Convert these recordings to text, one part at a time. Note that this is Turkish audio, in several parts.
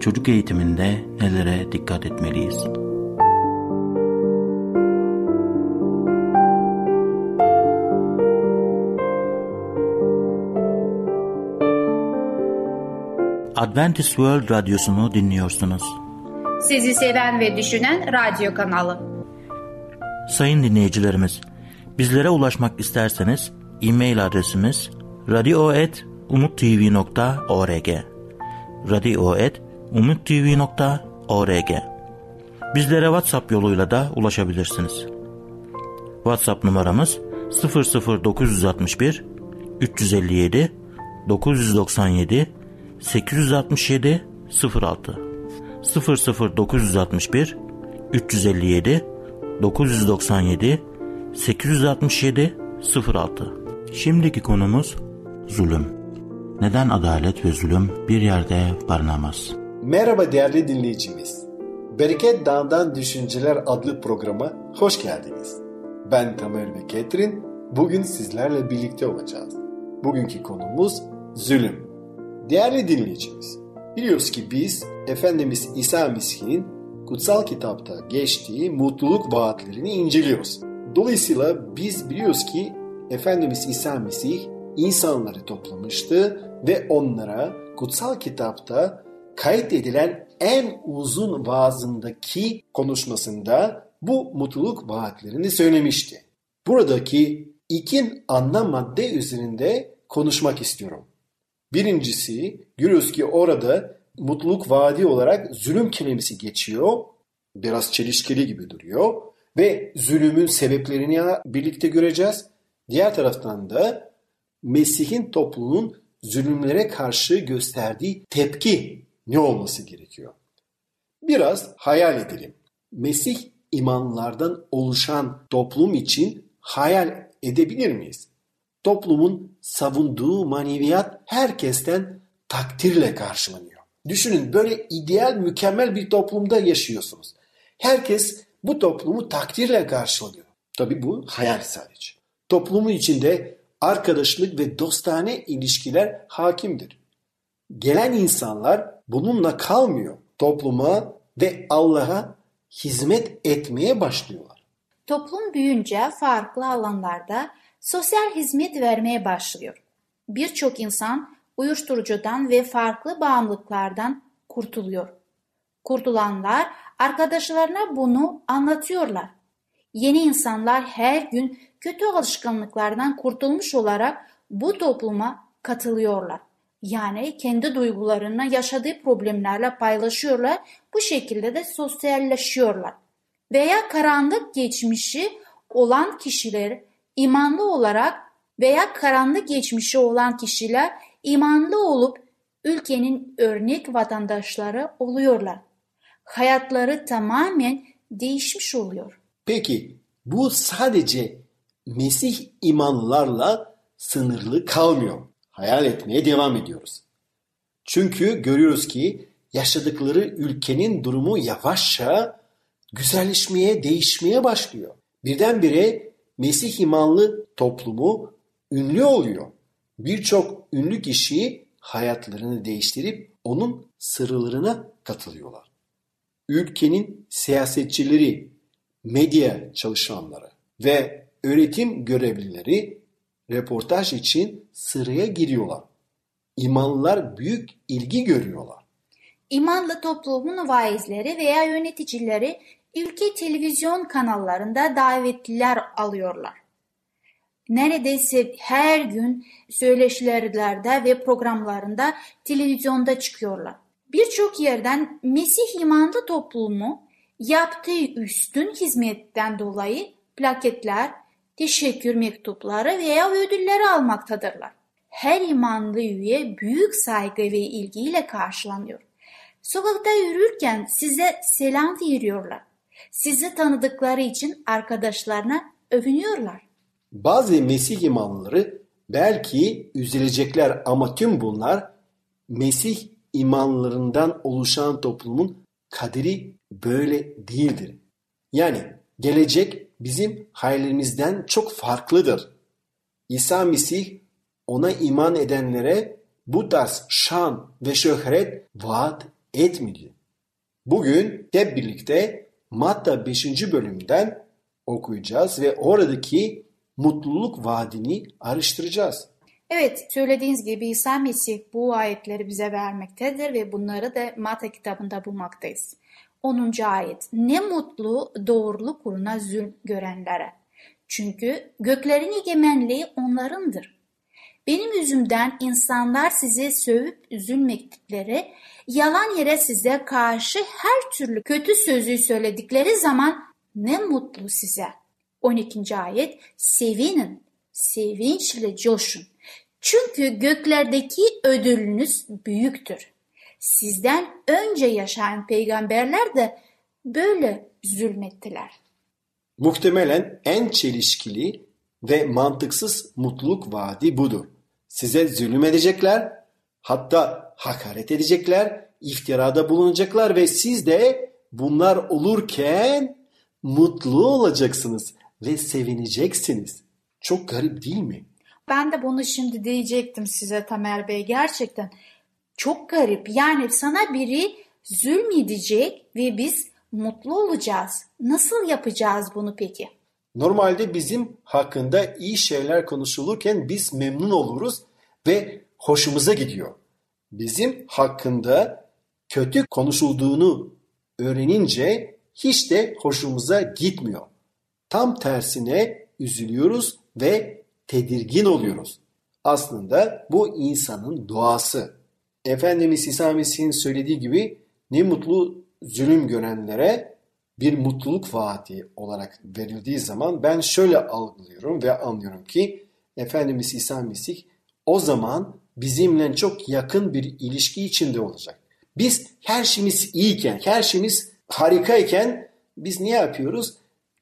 çocuk eğitiminde nelere dikkat etmeliyiz? Adventist World Radyosu'nu dinliyorsunuz. Sizi seven ve düşünen radyo kanalı. Sayın dinleyicilerimiz, bizlere ulaşmak isterseniz e-mail adresimiz radio.umutv.org radio.umutv.org Bizlere WhatsApp yoluyla da ulaşabilirsiniz. WhatsApp numaramız 00961 357 997 867 06 00961 357 997 867 06 Şimdiki konumuz zulüm. Neden adalet ve zulüm bir yerde barınamaz? Merhaba değerli dinleyicimiz. Bereket Dağı'ndan Düşünceler adlı programa hoş geldiniz. Ben Tamer ve Ketrin. Bugün sizlerle birlikte olacağız. Bugünkü konumuz zulüm. Değerli dinleyicimiz, biliyoruz ki biz Efendimiz İsa Mesih'in kutsal kitapta geçtiği mutluluk vaatlerini inceliyoruz. Dolayısıyla biz biliyoruz ki Efendimiz İsa Mesih insanları toplamıştı ve onlara kutsal kitapta kaydedilen en uzun vaazındaki konuşmasında bu mutluluk vaatlerini söylemişti. Buradaki iki ana madde üzerinde konuşmak istiyorum. Birincisi görüyoruz ki orada mutluluk vaadi olarak zulüm kelimesi geçiyor. Biraz çelişkili gibi duruyor. Ve zulümün sebeplerini birlikte göreceğiz. Diğer taraftan da Mesih'in toplumun zulümlere karşı gösterdiği tepki ne olması gerekiyor? Biraz hayal edelim. Mesih imanlardan oluşan toplum için hayal edebilir miyiz? Toplumun savunduğu maneviyat herkesten takdirle karşılanıyor. Düşünün böyle ideal, mükemmel bir toplumda yaşıyorsunuz. Herkes bu toplumu takdirle karşılıyor. Tabii bu hayal sadece. Toplumun içinde arkadaşlık ve dostane ilişkiler hakimdir. Gelen insanlar bununla kalmıyor. Topluma ve Allah'a hizmet etmeye başlıyorlar. Toplum büyünce farklı alanlarda sosyal hizmet vermeye başlıyor. Birçok insan uyuşturucudan ve farklı bağımlılıklardan kurtuluyor. Kurtulanlar arkadaşlarına bunu anlatıyorlar. Yeni insanlar her gün kötü alışkanlıklardan kurtulmuş olarak bu topluma katılıyorlar. Yani kendi duygularını yaşadığı problemlerle paylaşıyorlar. Bu şekilde de sosyalleşiyorlar. Veya karanlık geçmişi olan kişiler imanlı olarak veya karanlık geçmişi olan kişiler imanlı olup ülkenin örnek vatandaşları oluyorlar. Hayatları tamamen değişmiş oluyor. Peki bu sadece Mesih imanlarla sınırlı kalmıyor. Hayal etmeye devam ediyoruz. Çünkü görüyoruz ki yaşadıkları ülkenin durumu yavaşça güzelleşmeye, değişmeye başlıyor. Birdenbire Mesih imanlı toplumu ünlü oluyor. Birçok ünlü kişi hayatlarını değiştirip onun sırlarına katılıyorlar. Ülkenin siyasetçileri, medya çalışanları ve öğretim görevlileri reportaj için sıraya giriyorlar. İmanlılar büyük ilgi görüyorlar. İmanlı toplumun vaizleri veya yöneticileri ülke televizyon kanallarında davetliler alıyorlar. Neredeyse her gün söyleşilerde ve programlarında televizyonda çıkıyorlar. Birçok yerden Mesih imanlı toplumu yaptığı üstün hizmetten dolayı plaketler, teşekkür mektupları veya ödülleri almaktadırlar. Her imanlı üye büyük saygı ve ilgiyle karşılanıyor. Sokakta yürürken size selam veriyorlar. Sizi tanıdıkları için arkadaşlarına övünüyorlar. Bazı Mesih imanları belki üzülecekler ama tüm bunlar Mesih imanlarından oluşan toplumun kaderi böyle değildir. Yani gelecek bizim hayalimizden çok farklıdır. İsa Mesih ona iman edenlere bu tarz şan ve şöhret vaat etmedi. Bugün hep birlikte Matta 5. bölümden okuyacağız ve oradaki mutluluk vaadini araştıracağız. Evet, söylediğiniz gibi İsa Mesih bu ayetleri bize vermektedir ve bunları da Matta kitabında bulmaktayız. 10. ayet. Ne mutlu doğruluk uğruna zulm görenlere. Çünkü göklerin egemenliği onlarındır. Benim yüzümden insanlar sizi sövüp üzülmektikleri, yalan yere size karşı her türlü kötü sözü söyledikleri zaman ne mutlu size. 12. ayet Sevinin, sevinçle coşun. Çünkü göklerdeki ödülünüz büyüktür. Sizden önce yaşayan peygamberler de böyle zulmettiler. Muhtemelen en çelişkili ve mantıksız mutluluk vaadi budur. Size zulüm edecekler, hatta hakaret edecekler, iftirada bulunacaklar ve siz de bunlar olurken mutlu olacaksınız ve sevineceksiniz. Çok garip değil mi? Ben de bunu şimdi diyecektim size Tamer Bey. Gerçekten çok garip. Yani sana biri zulmedecek ve biz mutlu olacağız. Nasıl yapacağız bunu peki? Normalde bizim hakkında iyi şeyler konuşulurken biz memnun oluruz ve hoşumuza gidiyor. Bizim hakkında kötü konuşulduğunu öğrenince hiç de hoşumuza gitmiyor. Tam tersine üzülüyoruz ve tedirgin oluyoruz. Aslında bu insanın doğası. Efendimiz İsa Mesih'in söylediği gibi ne mutlu zulüm görenlere bir mutluluk vaati olarak verildiği zaman ben şöyle algılıyorum ve anlıyorum ki Efendimiz İsa Mesih o zaman bizimle çok yakın bir ilişki içinde olacak. Biz her şeyimiz iyiyken, her şeyimiz harikayken biz ne yapıyoruz?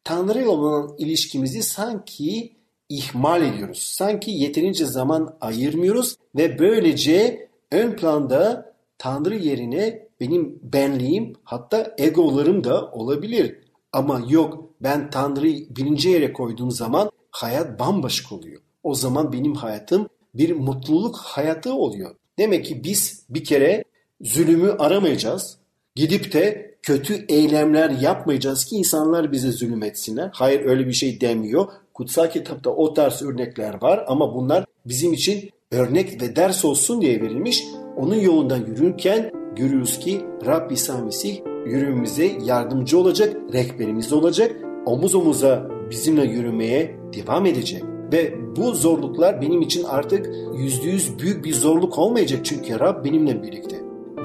Tanrı ile olan ilişkimizi sanki ihmal ediyoruz. Sanki yeterince zaman ayırmıyoruz ve böylece ön planda Tanrı yerine benim benliğim hatta egolarım da olabilir. Ama yok ben Tanrı'yı birinci yere koyduğum zaman hayat bambaşka oluyor. O zaman benim hayatım bir mutluluk hayatı oluyor. Demek ki biz bir kere zulümü aramayacağız. Gidip de kötü eylemler yapmayacağız ki insanlar bize zulüm etsinler. Hayır öyle bir şey demiyor. Kutsal kitapta o tarz örnekler var ama bunlar bizim için örnek ve ders olsun diye verilmiş. Onun yolundan yürürken görüyoruz ki Rab İsa Mesih yürümemize yardımcı olacak, rehberimiz olacak, omuz omuza bizimle yürümeye devam edecek. Ve bu zorluklar benim için artık yüzde yüz büyük bir zorluk olmayacak çünkü Rab benimle birlikte.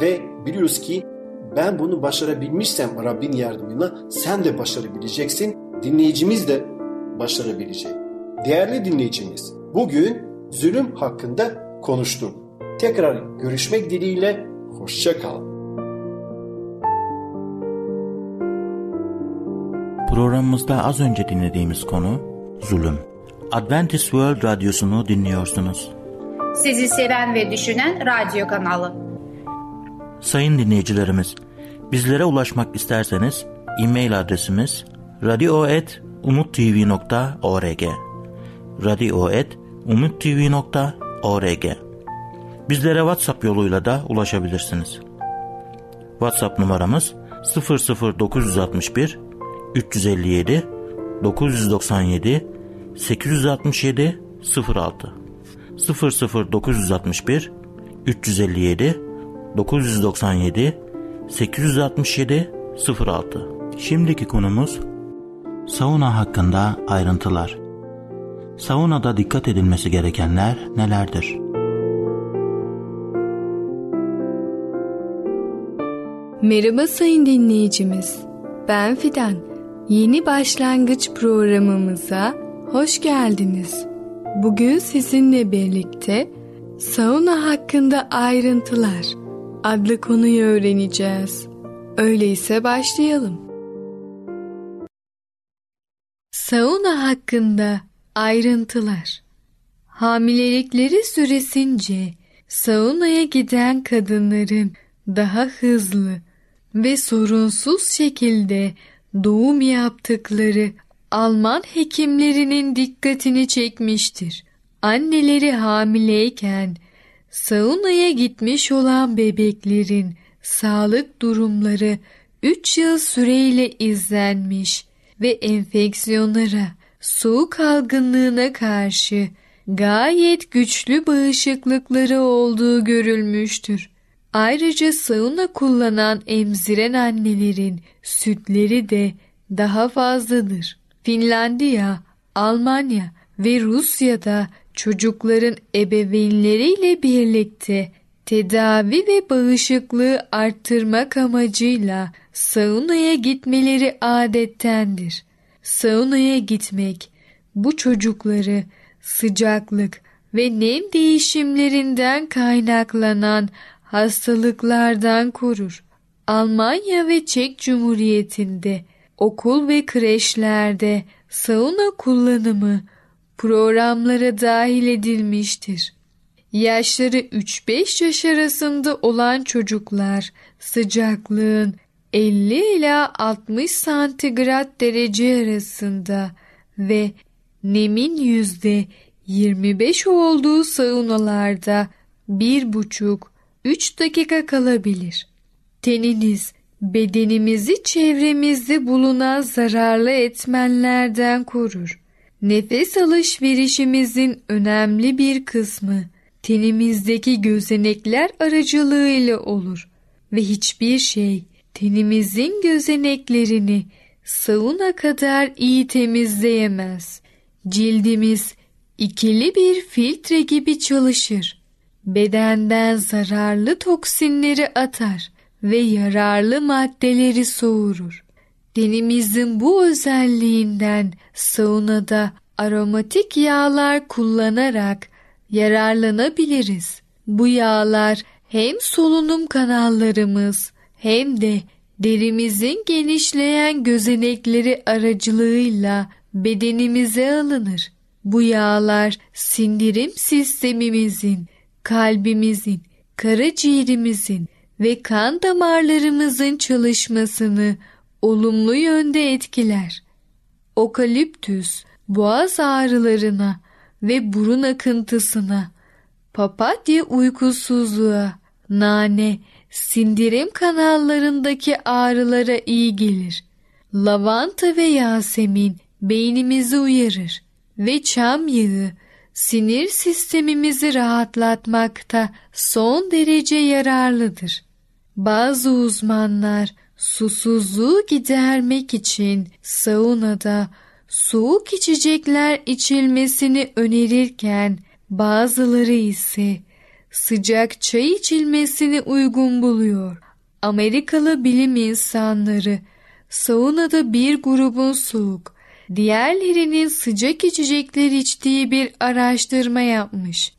Ve biliyoruz ki ben bunu başarabilmişsem Rabbin yardımıyla sen de başarabileceksin. Dinleyicimiz de başarabilecek. Değerli dinleyicimiz, bugün zulüm hakkında konuştum. Tekrar görüşmek dileğiyle, hoşça kalın. Programımızda az önce dinlediğimiz konu zulüm. Adventist World Radyosu'nu dinliyorsunuz. Sizi seven ve düşünen radyo kanalı. Sayın dinleyicilerimiz, bizlere ulaşmak isterseniz e-mail adresimiz radio.umutv.org radio.umutv.org Bizlere WhatsApp yoluyla da ulaşabilirsiniz. WhatsApp numaramız 00961 357 997 867 06 00961 357 997 867 06 Şimdiki konumuz sauna hakkında ayrıntılar. Saunada dikkat edilmesi gerekenler nelerdir? Merhaba sayın dinleyicimiz. Ben Fidan. Yeni başlangıç programımıza hoş geldiniz. Bugün sizinle birlikte sauna hakkında ayrıntılar adlı konuyu öğreneceğiz. Öyleyse başlayalım. Sauna hakkında ayrıntılar. Hamilelikleri süresince saunaya giden kadınların daha hızlı ve sorunsuz şekilde doğum yaptıkları Alman hekimlerinin dikkatini çekmiştir. Anneleri hamileyken saunaya gitmiş olan bebeklerin sağlık durumları 3 yıl süreyle izlenmiş ve enfeksiyonlara, soğuk algınlığına karşı gayet güçlü bağışıklıkları olduğu görülmüştür. Ayrıca sauna kullanan emziren annelerin sütleri de daha fazladır. Finlandiya, Almanya ve Rusya'da çocukların ebeveynleriyle birlikte tedavi ve bağışıklığı arttırmak amacıyla saunaya gitmeleri adettendir. Saunaya gitmek bu çocukları sıcaklık ve nem değişimlerinden kaynaklanan hastalıklardan korur. Almanya ve Çek Cumhuriyeti'nde okul ve kreşlerde sauna kullanımı programlara dahil edilmiştir. Yaşları 3-5 yaş arasında olan çocuklar sıcaklığın 50 ila 60 santigrat derece arasında ve nemin yüzde 25 olduğu saunalarda 1,5-3 dakika kalabilir. Teniniz bedenimizi çevremizde bulunan zararlı etmenlerden korur. Nefes alışverişimizin önemli bir kısmı tenimizdeki gözenekler aracılığıyla olur ve hiçbir şey tenimizin gözeneklerini sauna kadar iyi temizleyemez. Cildimiz ikili bir filtre gibi çalışır. Bedenden zararlı toksinleri atar ve yararlı maddeleri soğurur. Denimizin bu özelliğinden saunada aromatik yağlar kullanarak yararlanabiliriz. Bu yağlar hem solunum kanallarımız hem de derimizin genişleyen gözenekleri aracılığıyla bedenimize alınır. Bu yağlar sindirim sistemimizin, kalbimizin, karaciğerimizin ve kan damarlarımızın çalışmasını olumlu yönde etkiler. Okaliptüs boğaz ağrılarına ve burun akıntısına, papatya uykusuzluğa, nane, sindirim kanallarındaki ağrılara iyi gelir. Lavanta ve yasemin beynimizi uyarır ve çam yağı sinir sistemimizi rahatlatmakta son derece yararlıdır. Bazı uzmanlar susuzluğu gidermek için saunada soğuk içecekler içilmesini önerirken bazıları ise sıcak çay içilmesini uygun buluyor. Amerikalı bilim insanları saunada bir grubun soğuk, diğerlerinin sıcak içecekler içtiği bir araştırma yapmış.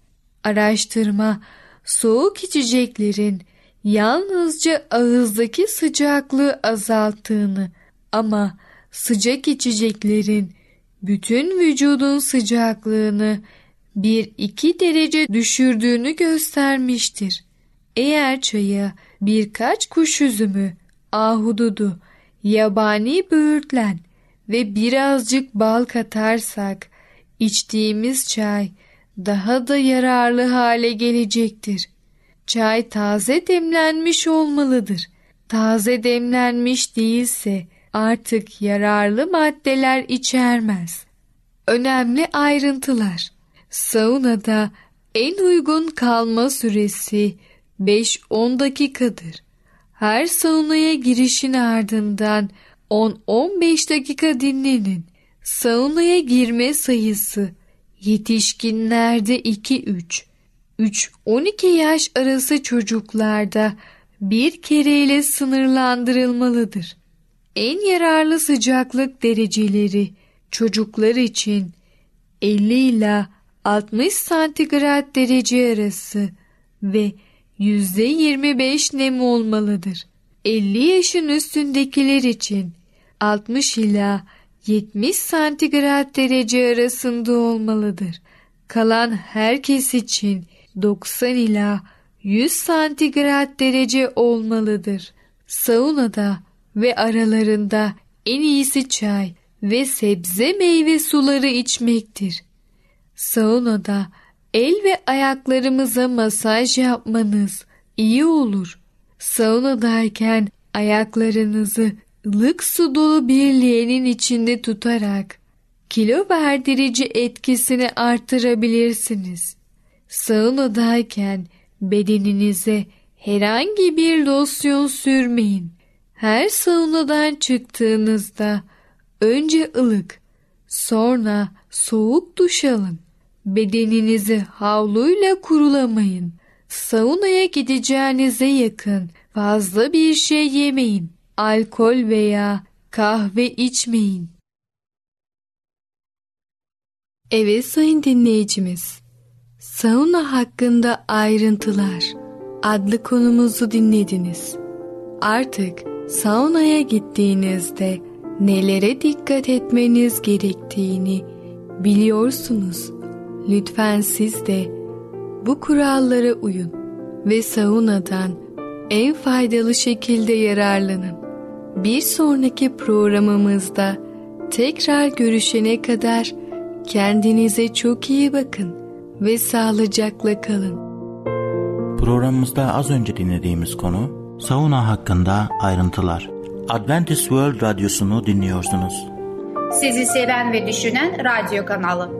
Araştırma soğuk içeceklerin yalnızca ağızdaki sıcaklığı azalttığını ama sıcak içeceklerin bütün vücudun sıcaklığını 1-2 derece düşürdüğünü göstermiştir. Eğer çaya birkaç kuş üzümü, ahududu, yabani böğürtlen ve birazcık bal katarsak içtiğimiz çay daha da yararlı hale gelecektir. Çay taze demlenmiş olmalıdır. Taze demlenmiş değilse artık yararlı maddeler içermez. Önemli ayrıntılar. Saunada en uygun kalma süresi 5-10 dakikadır. Her saunaya girişin ardından 10-15 dakika dinlenin. Saunaya girme sayısı yetişkinlerde 2-3, 3-12 yaş arası çocuklarda bir kereyle sınırlandırılmalıdır. En yararlı sıcaklık dereceleri çocuklar için 50 ile 60 santigrat derece arası ve %25 nem olmalıdır. 50 yaşın üstündekiler için 60 ila 70 santigrat derece arasında olmalıdır. Kalan herkes için 90 ila 100 santigrat derece olmalıdır. Saunada ve aralarında en iyisi çay ve sebze meyve suları içmektir. Saunada el ve ayaklarımıza masaj yapmanız iyi olur. Saunadayken ayaklarınızı ılık su dolu bir leğenin içinde tutarak kilo verdirici etkisini artırabilirsiniz. Saunadayken bedeninize herhangi bir losyon sürmeyin. Her saunadan çıktığınızda önce ılık, sonra soğuk duş alın. Bedeninizi havluyla kurulamayın. Saunaya gideceğinize yakın fazla bir şey yemeyin. Alkol veya kahve içmeyin. Evet sayın dinleyicimiz. Sauna hakkında ayrıntılar adlı konumuzu dinlediniz. Artık saunaya gittiğinizde nelere dikkat etmeniz gerektiğini biliyorsunuz. Lütfen siz de bu kurallara uyun ve saunadan en faydalı şekilde yararlanın. Bir sonraki programımızda tekrar görüşene kadar kendinize çok iyi bakın ve sağlıcakla kalın. Programımızda az önce dinlediğimiz konu sauna hakkında ayrıntılar. Adventist World Radyosu'nu dinliyorsunuz. Sizi seven ve düşünen radyo kanalı.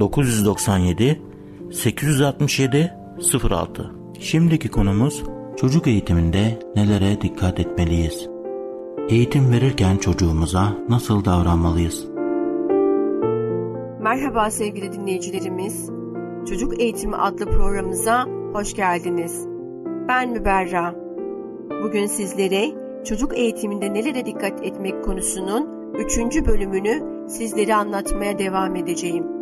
997 867 06 Şimdiki konumuz çocuk eğitiminde nelere dikkat etmeliyiz? Eğitim verirken çocuğumuza nasıl davranmalıyız? Merhaba sevgili dinleyicilerimiz. Çocuk Eğitimi adlı programımıza hoş geldiniz. Ben Müberra. Bugün sizlere çocuk eğitiminde nelere dikkat etmek konusunun 3. bölümünü sizlere anlatmaya devam edeceğim.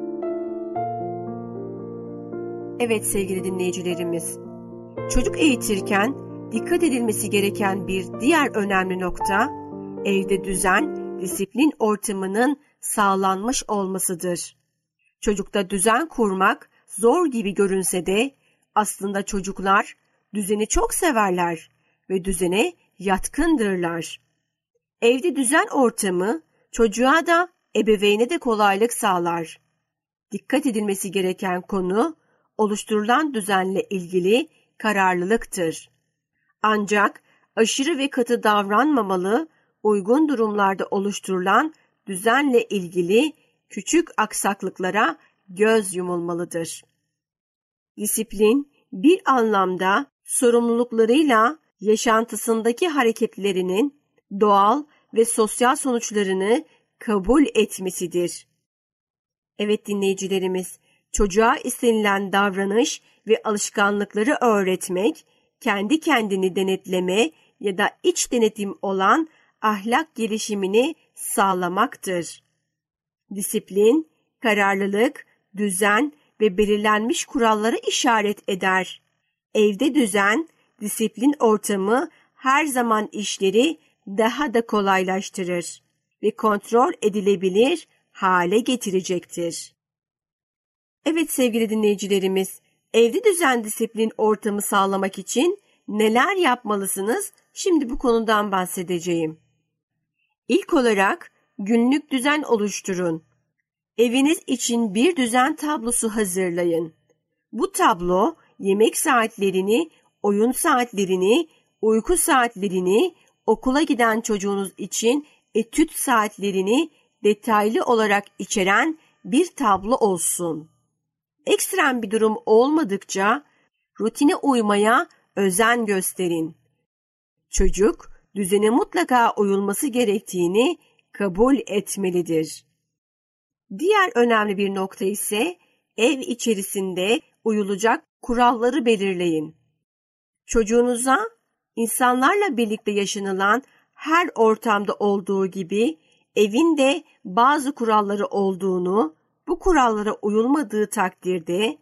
Evet sevgili dinleyicilerimiz. Çocuk eğitirken dikkat edilmesi gereken bir diğer önemli nokta evde düzen, disiplin ortamının sağlanmış olmasıdır. Çocukta düzen kurmak zor gibi görünse de aslında çocuklar düzeni çok severler ve düzene yatkındırlar. Evde düzen ortamı çocuğa da ebeveyne de kolaylık sağlar. Dikkat edilmesi gereken konu oluşturulan düzenle ilgili kararlılıktır. Ancak aşırı ve katı davranmamalı, uygun durumlarda oluşturulan düzenle ilgili küçük aksaklıklara göz yumulmalıdır. Disiplin bir anlamda sorumluluklarıyla yaşantısındaki hareketlerinin doğal ve sosyal sonuçlarını kabul etmesidir. Evet dinleyicilerimiz, çocuğa istenilen davranış ve alışkanlıkları öğretmek, kendi kendini denetleme ya da iç denetim olan ahlak gelişimini sağlamaktır. Disiplin, kararlılık, düzen ve belirlenmiş kurallara işaret eder. Evde düzen, disiplin ortamı her zaman işleri daha da kolaylaştırır ve kontrol edilebilir hale getirecektir. Evet sevgili dinleyicilerimiz, evde düzen disiplin ortamı sağlamak için neler yapmalısınız? Şimdi bu konudan bahsedeceğim. İlk olarak günlük düzen oluşturun. Eviniz için bir düzen tablosu hazırlayın. Bu tablo yemek saatlerini, oyun saatlerini, uyku saatlerini, okula giden çocuğunuz için etüt saatlerini detaylı olarak içeren bir tablo olsun. Ekstrem bir durum olmadıkça rutine uymaya özen gösterin. Çocuk düzene mutlaka uyulması gerektiğini kabul etmelidir. Diğer önemli bir nokta ise ev içerisinde uyulacak kuralları belirleyin. Çocuğunuza insanlarla birlikte yaşanılan her ortamda olduğu gibi evin de bazı kuralları olduğunu, bu kurallara uyulmadığı takdirde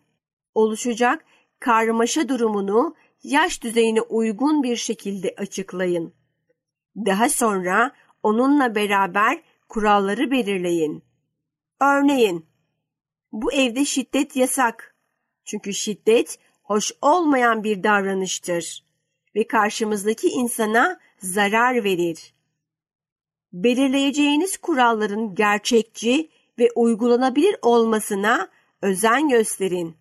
oluşacak karmaşa durumunu yaş düzeyine uygun bir şekilde açıklayın. Daha sonra onunla beraber kuralları belirleyin. Örneğin, bu evde şiddet yasak. Çünkü şiddet hoş olmayan bir davranıştır ve karşımızdaki insana zarar verir. Belirleyeceğiniz kuralların gerçekçi ve uygulanabilir olmasına özen gösterin.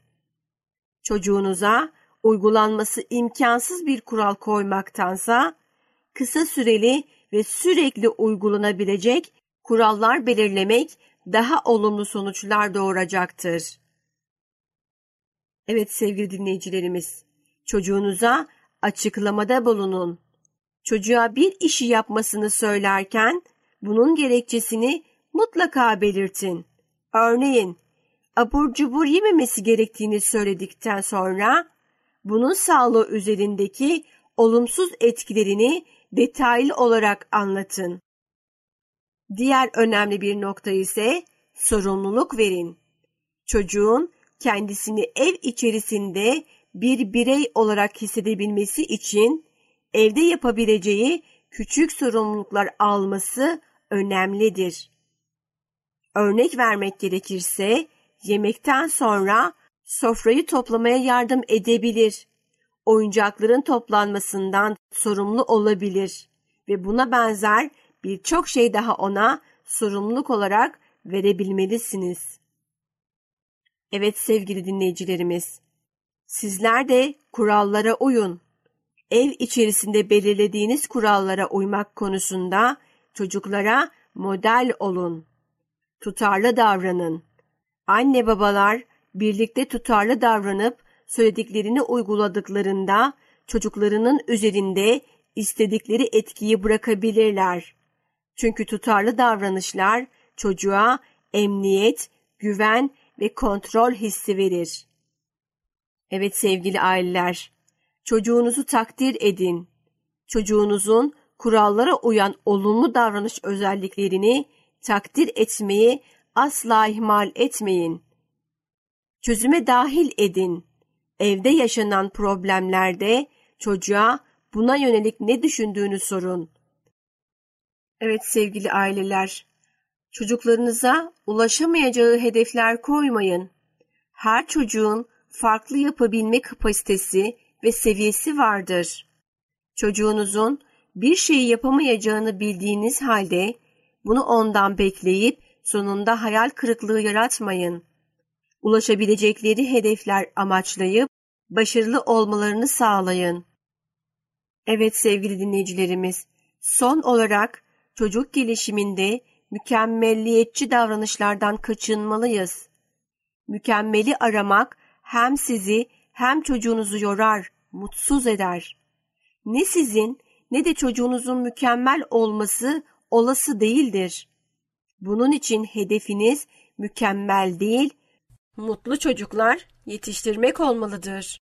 Çocuğunuza uygulanması imkansız bir kural koymaktansa kısa süreli ve sürekli uygulanabilecek kurallar belirlemek daha olumlu sonuçlar doğuracaktır. Evet sevgili dinleyicilerimiz, çocuğunuza açıklamada bulunun. Çocuğa bir işi yapmasını söylerken bunun gerekçesini mutlaka belirtin. Örneğin, abur cubur yememesi gerektiğini söyledikten sonra bunun sağlığı üzerindeki olumsuz etkilerini detaylı olarak anlatın. Diğer önemli bir nokta ise sorumluluk verin. Çocuğun kendisini ev içerisinde bir birey olarak hissedebilmesi için evde yapabileceği küçük sorumluluklar alması önemlidir. Örnek vermek gerekirse yemekten sonra sofrayı toplamaya yardım edebilir. Oyuncakların toplanmasından sorumlu olabilir ve buna benzer birçok şey daha ona sorumluluk olarak verebilmelisiniz. Evet sevgili dinleyicilerimiz, sizler de kurallara uyun. Ev içerisinde belirlediğiniz kurallara uymak konusunda çocuklara model olun. Tutarlı davranın. Anne babalar birlikte tutarlı davranıp söylediklerini uyguladıklarında çocuklarının üzerinde istedikleri etkiyi bırakabilirler. Çünkü tutarlı davranışlar çocuğa emniyet, güven ve kontrol hissi verir. Evet sevgili aileler, çocuğunuzu takdir edin. Çocuğunuzun kurallara uyan olumlu davranış özelliklerini takdir etmeyi asla ihmal etmeyin. Çözüme dahil edin. Evde yaşanan problemlerde çocuğa buna yönelik ne düşündüğünü sorun. Evet sevgili aileler, çocuklarınıza ulaşamayacağı hedefler koymayın. Her çocuğun farklı yapabilme kapasitesi ve seviyesi vardır. Çocuğunuzun bir şeyi yapamayacağını bildiğiniz halde bunu ondan bekleyip sonunda hayal kırıklığı yaratmayın. Ulaşabilecekleri hedefler amaçlayıp başarılı olmalarını sağlayın. Evet sevgili dinleyicilerimiz, son olarak çocuk gelişiminde mükemmelliyetçi davranışlardan kaçınmalıyız. Mükemmeli aramak hem sizi hem çocuğunuzu yorar, mutsuz eder. Ne sizin ne de çocuğunuzun mükemmel olması olası değildir. Bunun için hedefiniz mükemmel değil, mutlu çocuklar yetiştirmek olmalıdır.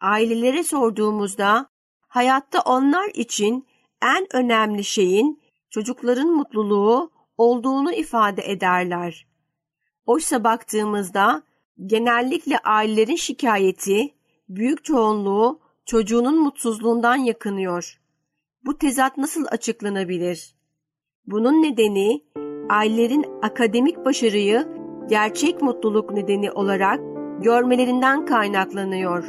Ailelere sorduğumuzda hayatta onlar için en önemli şeyin çocukların mutluluğu olduğunu ifade ederler. Oysa baktığımızda genellikle ailelerin şikayeti büyük çoğunluğu çocuğunun mutsuzluğundan yakınıyor. Bu tezat nasıl açıklanabilir? Bunun nedeni ailelerin akademik başarıyı gerçek mutluluk nedeni olarak görmelerinden kaynaklanıyor.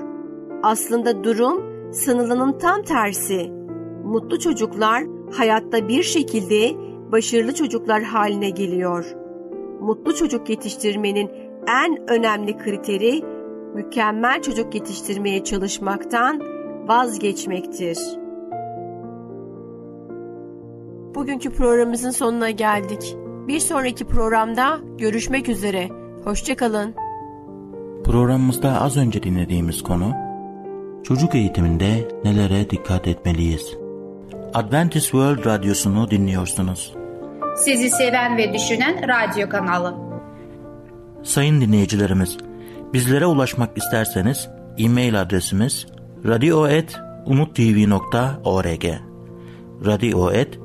Aslında durum sanılanın tam tersi. Mutlu çocuklar hayatta bir şekilde başarılı çocuklar haline geliyor. Mutlu çocuk yetiştirmenin en önemli kriteri mükemmel çocuk yetiştirmeye çalışmaktan vazgeçmektir. Bugünkü programımızın sonuna geldik. Bir sonraki programda görüşmek üzere. Hoşçakalın. Programımızda az önce dinlediğimiz konu Çocuk eğitiminde nelere dikkat etmeliyiz? Adventist World Radyosu'nu dinliyorsunuz. Sizi seven ve düşünen radyo kanalı. Sayın dinleyicilerimiz, bizlere ulaşmak isterseniz e-mail adresimiz radio.umutv.org radio.umutv.org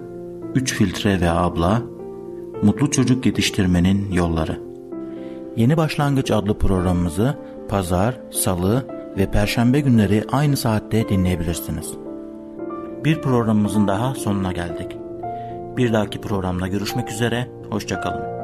3 filtre ve abla, Mutlu çocuk yetiştirmenin yolları. Yeni Başlangıç adlı programımızı pazar, salı ve perşembe günleri aynı saatte dinleyebilirsiniz. Bir programımızın daha sonuna geldik. Bir dahaki programda görüşmek üzere, hoşçakalın.